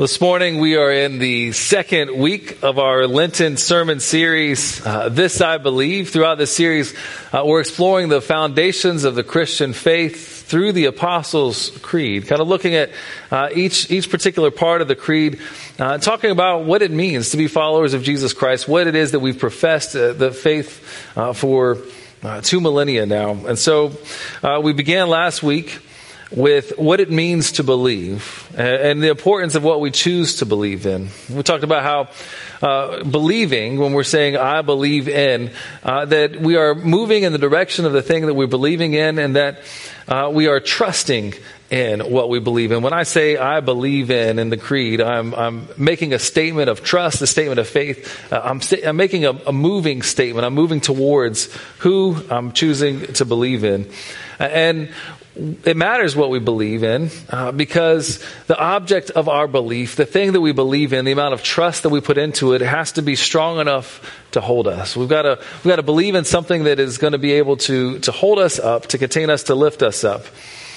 This morning we are in the second week of our Lenten sermon series, uh, This I Believe. Throughout the series, uh, we're exploring the foundations of the Christian faith through the Apostles' Creed, kind of looking at uh, each, each particular part of the Creed, uh, talking about what it means to be followers of Jesus Christ, what it is that we've professed uh, the faith uh, for two millennia now. And so we began last week with what it means to believe and the importance of what we choose to believe in. We talked about how uh, believing, when we're saying, I believe in, uh, that we are moving in the direction of the thing that we're believing in and that uh, we are trusting in what we believe in. When I say I believe in in the creed, I'm, I'm making a statement of trust, a statement of faith. Uh, I'm, I'm, making a, a moving statement. I'm moving towards who I'm choosing to believe in. And it matters what we believe in uh, because the object of our belief, the thing that we believe in, the amount of trust that we put into it, has to be strong enough to hold us. We've got to we've got to believe in something that is going to be able to to hold us up, to contain us, to lift us up.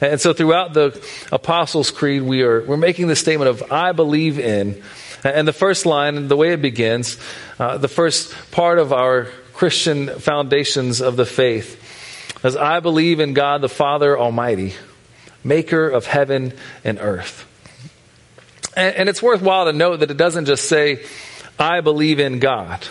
And so throughout the Apostles' Creed, we are we're making the statement of I believe in. And the first line, the way it begins, uh, the first part of our Christian foundations of the faith as I believe in God the Father Almighty, maker of heaven and earth. And, and it's worthwhile to note that it doesn't just say, I believe in God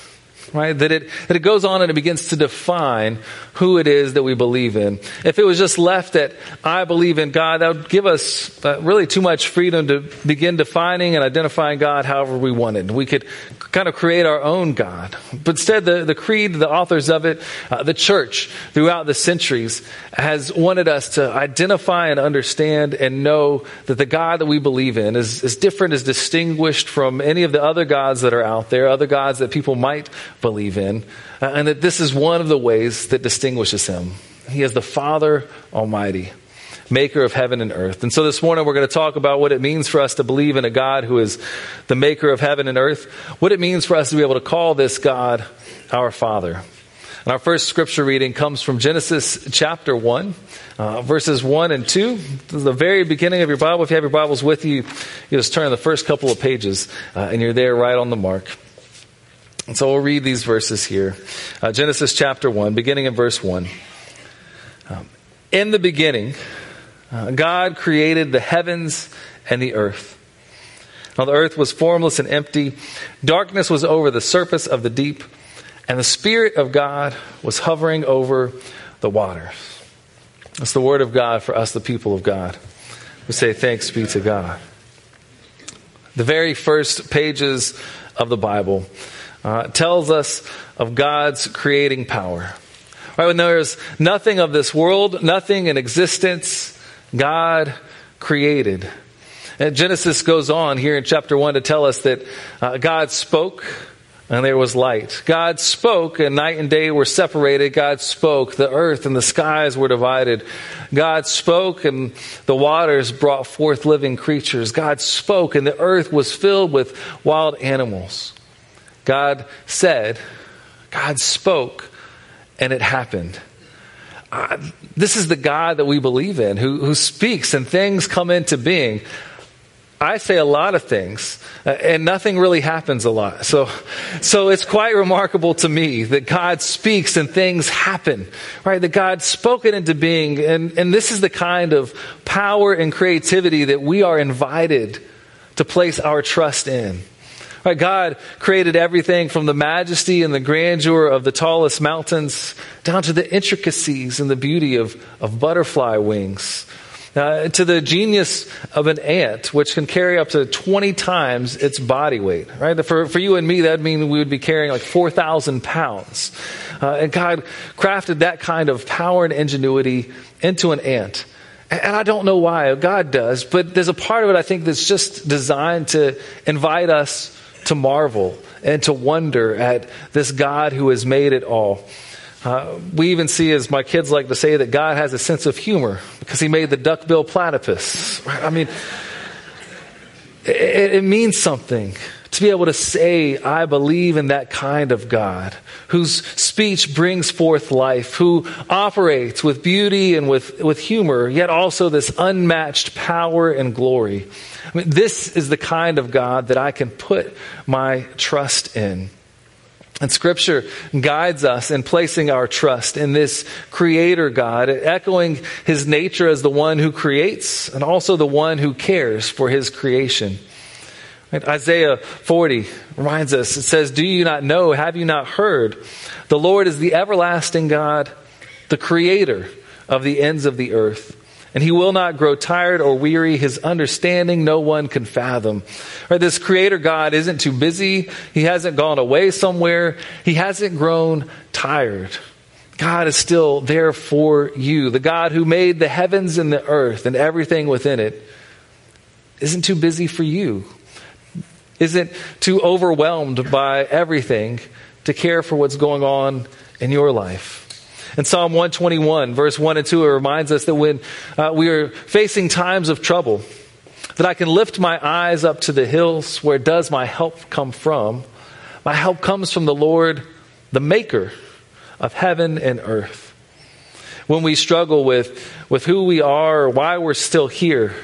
right? That it, that it goes on and it begins to define who it is that we believe in. If it was just left at, I believe in God, that would give us uh, really too much freedom to begin defining and identifying God however we wanted. We could kind of create our own God. But instead, the, the creed, the authors of it, uh, the church throughout the centuries has wanted us to identify and understand and know that the God that we believe in is, is different, is distinguished from any of the other gods that are out there, other gods that people might believe in, uh, and that this is one of the ways that distinguishes him. He is the Father Almighty, maker of heaven and earth. And so this morning we're going to talk about what it means for us to believe in a God who is the maker of heaven and earth, what it means for us to be able to call this God our Father. And our first scripture reading comes from Genesis chapter 1, uh, verses 1 and 2. the very beginning of your Bible. If you have your Bibles with you, you just turn the first couple of pages, uh, and you're there right on the mark. And so we'll read these verses here. Uh, Genesis chapter 1, beginning in verse 1. Um, in the beginning, uh, God created the heavens and the earth. Now the earth was formless and empty. Darkness was over the surface of the deep, and the Spirit of God was hovering over the waters. That's the word of God for us, the people of God. We say thanks be to God. The very first pages of the Bible uh, tells us of God's creating power. Right, when there's nothing of this world, nothing in existence, God created. And Genesis goes on here in chapter 1 to tell us that uh, God spoke and there was light. God spoke and night and day were separated. God spoke. The earth and the skies were divided. God spoke and the waters brought forth living creatures. God spoke and the earth was filled with wild animals. God said, God spoke, and it happened. This is the God that we believe in, who, who speaks and things come into being. I say a lot of things, uh, and nothing really happens a lot. So, so it's quite remarkable to me that God speaks and things happen, right? That God spoke it into being, and, and this is the kind of power and creativity that we are invited to place our trust in. Right, God created everything from the majesty and the grandeur of the tallest mountains down to the intricacies and the beauty of, of butterfly wings. Uh, to the genius of an ant, which can carry up to 20 times its body weight. Right? For, for you and me, that'd mean we would be carrying like 4,000 pounds. Uh, and God crafted that kind of power and ingenuity into an ant. And I don't know why God does, but there's a part of it I think that's just designed to invite us to marvel and to wonder at this God who has made it all. Uh, we even see, as my kids like to say, that God has a sense of humor because he made the duckbill platypus. I mean, it, it means something to be able to say, I believe in that kind of God, whose speech brings forth life, who operates with beauty and with, with humor, yet also this unmatched power and glory. I mean, this is the kind of God that I can put my trust in. And scripture guides us in placing our trust in this creator God, echoing his nature as the one who creates and also the one who cares for his creation. Isaiah 40 reminds us, it says, Do you not know? Have you not heard? The Lord is the everlasting God, the creator of the ends of the earth. And he will not grow tired or weary. His understanding no one can fathom. Right, this creator God isn't too busy. He hasn't gone away somewhere. He hasn't grown tired. God is still there for you. The God who made the heavens and the earth and everything within it isn't too busy for you isn't too overwhelmed by everything to care for what's going on in your life. In Psalm 121, verse 1 and 2, it reminds us that when uh, we are facing times of trouble, that I can lift my eyes up to the hills. Where does my help come from? My help comes from the Lord, the maker of heaven and earth. When we struggle with, with who we are or why we're still here,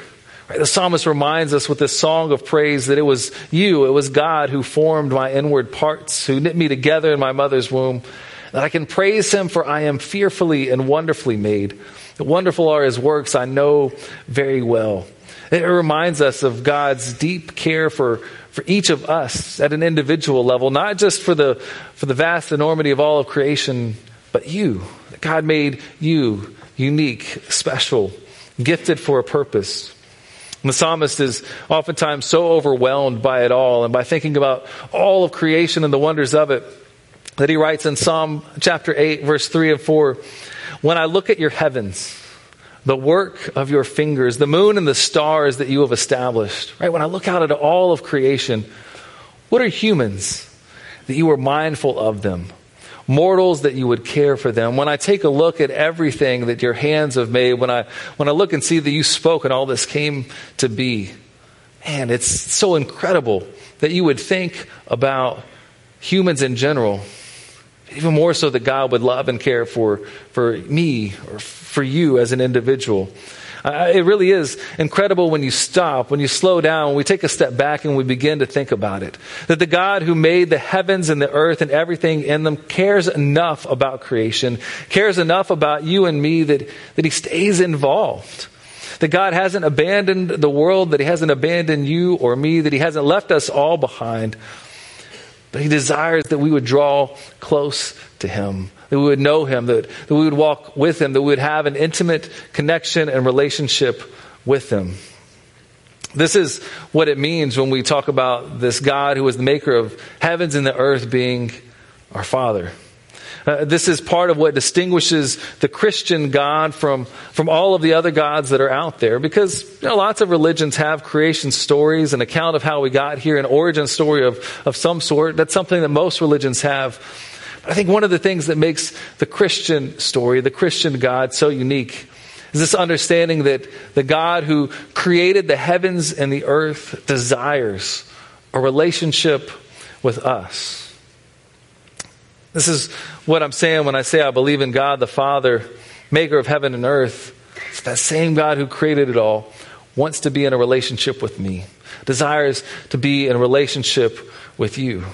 the psalmist reminds us with this song of praise that it was you, it was God who formed my inward parts, who knit me together in my mother's womb, that I can praise him for I am fearfully and wonderfully made. Wonderful are his works, I know very well. It reminds us of God's deep care for, for each of us at an individual level, not just for the, for the vast enormity of all of creation, but you. God made you unique, special, gifted for a purpose. And the psalmist is oftentimes so overwhelmed by it all and by thinking about all of creation and the wonders of it that he writes in Psalm chapter 8, verse 3 and 4 When I look at your heavens, the work of your fingers, the moon and the stars that you have established, right? When I look out at all of creation, what are humans that you are mindful of them? mortals that you would care for them. When I take a look at everything that your hands have made, when I, when I look and see that you spoke and all this came to be, man, it's so incredible that you would think about humans in general, even more so that God would love and care for, for me or for you as an individual. Uh, it really is incredible when you stop, when you slow down, when we take a step back and we begin to think about it. That the God who made the heavens and the earth and everything in them cares enough about creation, cares enough about you and me that, that he stays involved. That God hasn't abandoned the world, that he hasn't abandoned you or me, that he hasn't left us all behind. But he desires that we would draw close to him that we would know him, that, that we would walk with him, that we would have an intimate connection and relationship with him. This is what it means when we talk about this God who is the maker of heavens and the earth being our Father. Uh, this is part of what distinguishes the Christian God from, from all of the other gods that are out there because you know, lots of religions have creation stories, an account of how we got here, an origin story of, of some sort. That's something that most religions have. But I think one of the things that makes the Christian story, the Christian God, so unique is this understanding that the God who created the heavens and the earth desires a relationship with us. This is what I'm saying when I say I believe in God the Father, maker of heaven and earth. It's that same God who created it all wants to be in a relationship with me, desires to be in a relationship with you.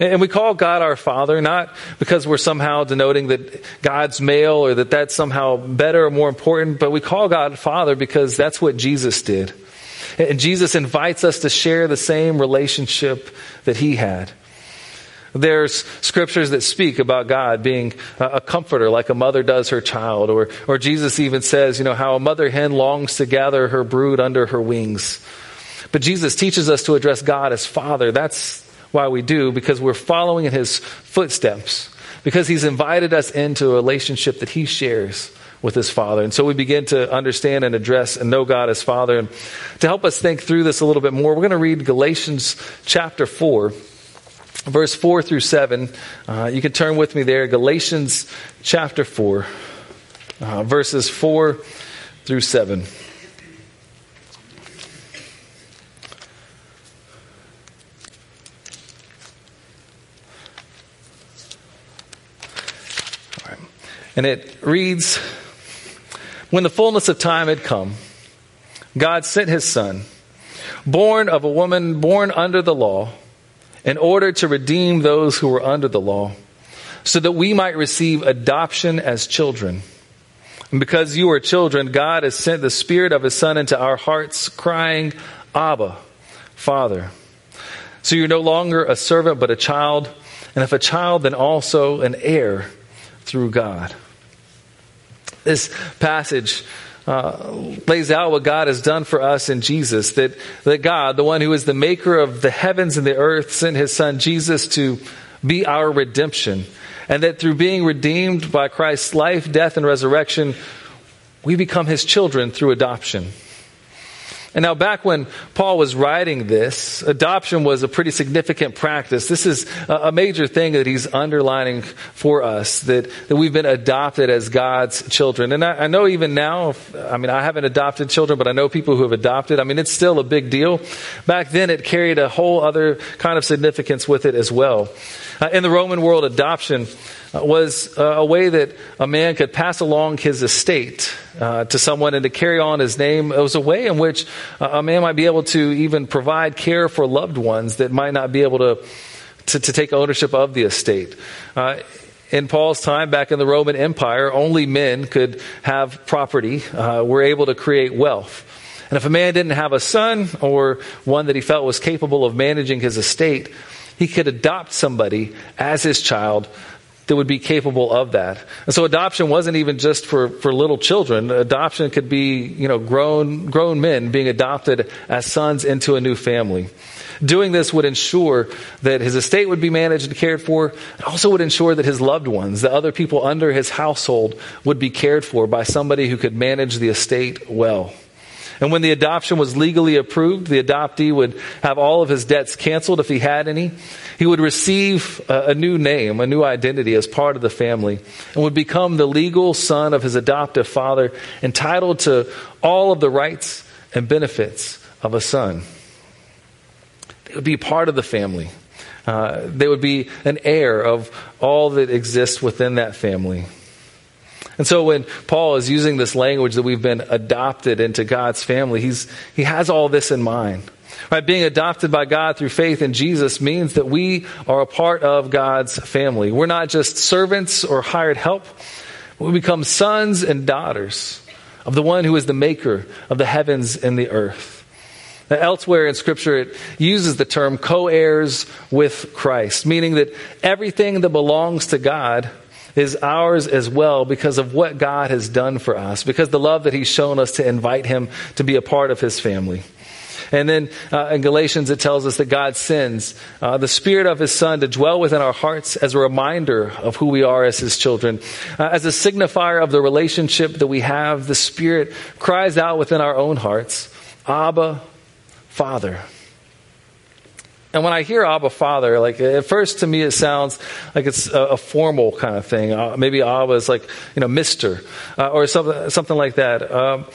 And we call God our Father not because we're somehow denoting that God's male or that that's somehow better or more important, but we call God Father because that's what Jesus did. And Jesus invites us to share the same relationship that he had. There's scriptures that speak about God being a comforter like a mother does her child, or, or Jesus even says, you know, how a mother hen longs to gather her brood under her wings. But Jesus teaches us to address God as Father. That's why we do, because we're following in his footsteps, because he's invited us into a relationship that he shares with his Father. And so we begin to understand and address and know God as Father. And to help us think through this a little bit more, we're going to read Galatians chapter 4 verse 4 through 7. Uh, you can turn with me there. Galatians chapter 4, uh, verses 4 through 7. And it reads When the fullness of time had come, God sent his son, born of a woman, born under the law in order to redeem those who were under the law, so that we might receive adoption as children. And because you are children, God has sent the Spirit of His Son into our hearts, crying, Abba, Father. So you're no longer a servant, but a child. And if a child, then also an heir through God. This passage uh, lays out what God has done for us in Jesus. That, that God, the one who is the maker of the heavens and the earth, sent his son Jesus to be our redemption. And that through being redeemed by Christ's life, death, and resurrection, we become his children through adoption. And now, back when Paul was writing this, adoption was a pretty significant practice. This is a major thing that he's underlining for us that, that we've been adopted as God's children. And I, I know even now, I mean, I haven't adopted children, but I know people who have adopted. I mean, it's still a big deal. Back then, it carried a whole other kind of significance with it as well. Uh, in the Roman world, adoption was uh, a way that a man could pass along his estate uh, to someone and to carry on his name. It was a way in which uh, a man might be able to even provide care for loved ones that might not be able to, to, to take ownership of the estate. Uh, in Paul's time, back in the Roman Empire, only men could have property, uh, were able to create wealth. And if a man didn't have a son or one that he felt was capable of managing his estate, he could adopt somebody as his child that would be capable of that. And so adoption wasn't even just for, for little children. Adoption could be, you know, grown, grown men being adopted as sons into a new family. Doing this would ensure that his estate would be managed and cared for. It also would ensure that his loved ones, the other people under his household, would be cared for by somebody who could manage the estate well. And when the adoption was legally approved, the adoptee would have all of his debts canceled if he had any. He would receive a, a, new name, a new identity as part of the family, and would become the legal son of his adoptive father, entitled to all of the rights and benefits of a son. They would be part of the family. Uh, they would be an heir of all that exists within that family. And so when Paul is using this language that we've been adopted into God's family, he's, he has all this in mind. Right? Being adopted by God through faith in Jesus means that we are a part of God's family. We're not just servants or hired help. We become sons and daughters of the one who is the maker of the heavens and the earth. Now, elsewhere in Scripture, it uses the term co heirs with Christ, meaning that everything that belongs to God is ours as well because of what God has done for us, because the love that He's shown us to invite Him to be a part of His family. And then uh, in Galatians, it tells us that God sends uh, the Spirit of His Son to dwell within our hearts as a reminder of who we are as His children. Uh, as a signifier of the relationship that we have, the Spirit cries out within our own hearts, Abba, Father. And when I hear Abba Father, like at first to me it sounds like it's a, a formal kind of thing. Uh, maybe Abba is like you know Mister uh, or something something like that. Um,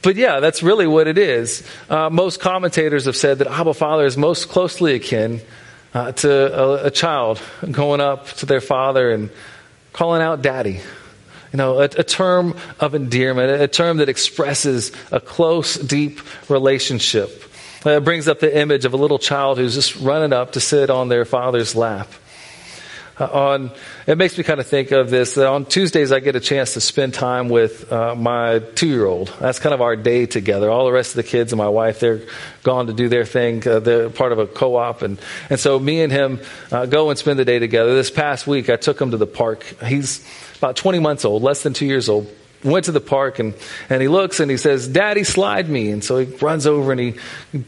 but yeah, that's really what it is. Uh, most commentators have said that Abba Father is most closely akin uh, to a, a, child going up to their father and calling out Daddy. You know, a, a term of endearment, a term that expresses a close, deep relationship. It brings up the image of a little child who's just running up to sit on their father's lap. Uh, on it makes me kind of think of this that on Tuesdays I get a chance to spend time with uh, my two year old. That's kind of our day together. All the rest of the kids and my wife they're gone to do their thing. Uh, they're part of a co op, and and so me and him uh, go and spend the day together. This past week I took him to the park. He's about 20 months old, less than two years old went to the park and, and he looks and he says, Daddy, slide me. And so he runs over and he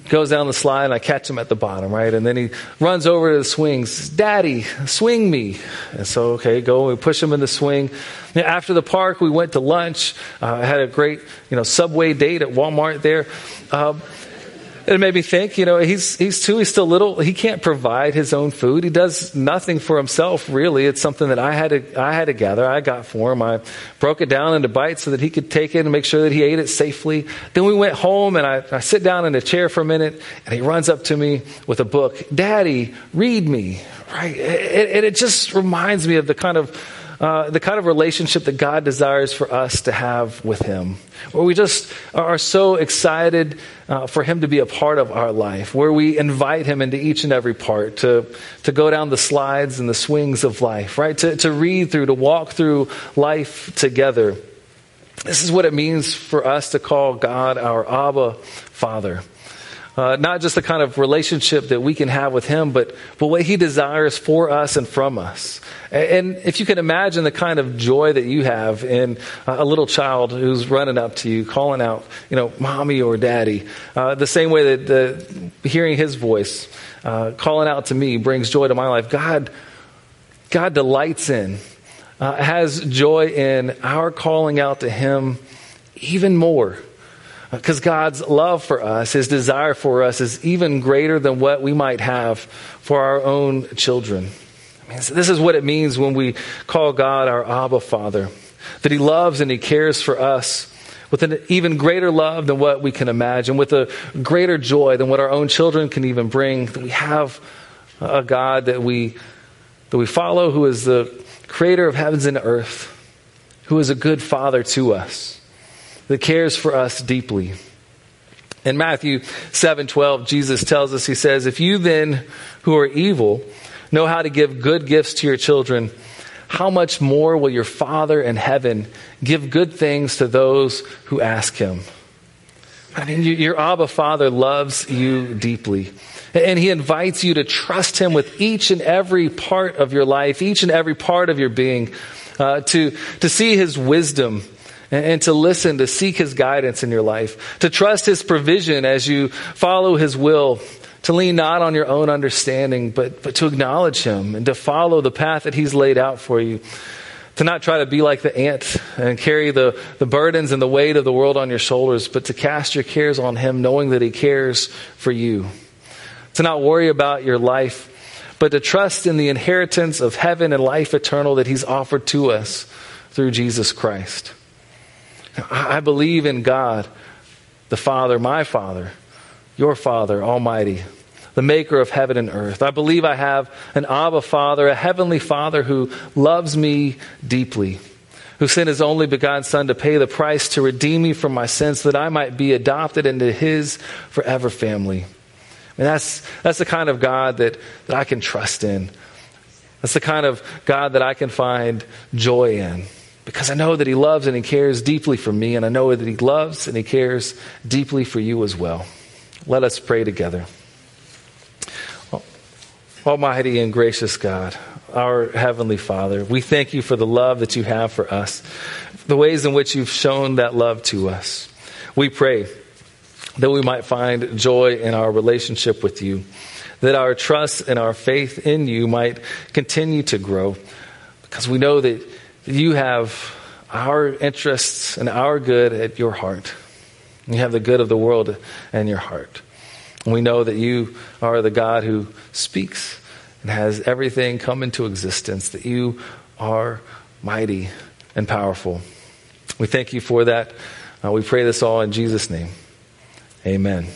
goes down the slide and I catch him at the bottom, right? And then he runs over to the swings, Daddy, swing me. And so, okay, go. We push him in the swing. After the park, we went to lunch. Uh, I had a great, you know, subway date at Walmart there. Uh, it made me think, you know, he's, he's two, he's still little. He can't provide his own food. He does nothing for himself, really. It's something that I had to, I had to gather. I got for him. I broke it down into bites so that he could take it and make sure that he ate it safely. Then we went home and I, I sit down in a chair for a minute and he runs up to me with a book. Daddy, read me. Right? It, it, it just reminds me of the kind of uh, the kind of relationship that God desires for us to have with Him, where we just are so excited uh, for Him to be a part of our life, where we invite Him into each and every part, to, to go down the slides and the swings of life, right? To, to read through, to walk through life together. This is what it means for us to call God our Abba Father. Uh, not just the kind of relationship that we can have with Him, but, but what He desires for us and from us. And, and if you can imagine the kind of joy that you have in a little child who's running up to you, calling out, you know, mommy or daddy, uh, the same way that the, hearing His voice, uh, calling out to me brings joy to my life. God, God delights in, uh, has joy in our calling out to Him even more. Because God's love for us, His desire for us, is even greater than what we might have for our own children. I mean, this is what it means when we call God our Abba Father that He loves and He cares for us with an even greater love than what we can imagine, with a greater joy than what our own children can even bring. That we have a God that we, that we follow who is the creator of heavens and earth, who is a good Father to us that cares for us deeply. In Matthew 7:12, Jesus tells us he says, "If you then who are evil know how to give good gifts to your children, how much more will your Father in heaven give good things to those who ask him?" I mean, your Abba Father loves you deeply. And he invites you to trust him with each and every part of your life, each and every part of your being, uh, to, to see his wisdom and to listen, to seek His guidance in your life, to trust His provision as you follow His will, to lean not on your own understanding, but, but to acknowledge Him and to follow the path that He's laid out for you. To not try to be like the ant and carry the, the burdens and the weight of the world on your shoulders, but to cast your cares on Him, knowing that He cares for you. To not worry about your life, but to trust in the inheritance of heaven and life eternal that He's offered to us through Jesus Christ. I believe in God, the Father, my Father, your Father, Almighty, the maker of heaven and earth. I believe I have an Abba Father, a heavenly Father who loves me deeply, who sent his only begotten Son to pay the price to redeem me from my sins so that I might be adopted into his forever family. And that's, that's the kind of God that, that I can trust in. That's the kind of God that I can find joy in because I know that He loves and He cares deeply for me, and I know that He loves and He cares deeply for you as well. Let us pray together. Almighty and gracious God, our Heavenly Father, we thank you for the love that you have for us, the ways in which you've shown that love to us. We pray that we might find joy in our relationship with you, that our trust and our faith in you might continue to grow, because we know that you have our interests and our good at your heart. You have the good of the world in your heart. We know that you are the God who speaks and has everything come into existence, that you are mighty and powerful. We thank you for that. Uh, we pray this all in Jesus' name. Amen.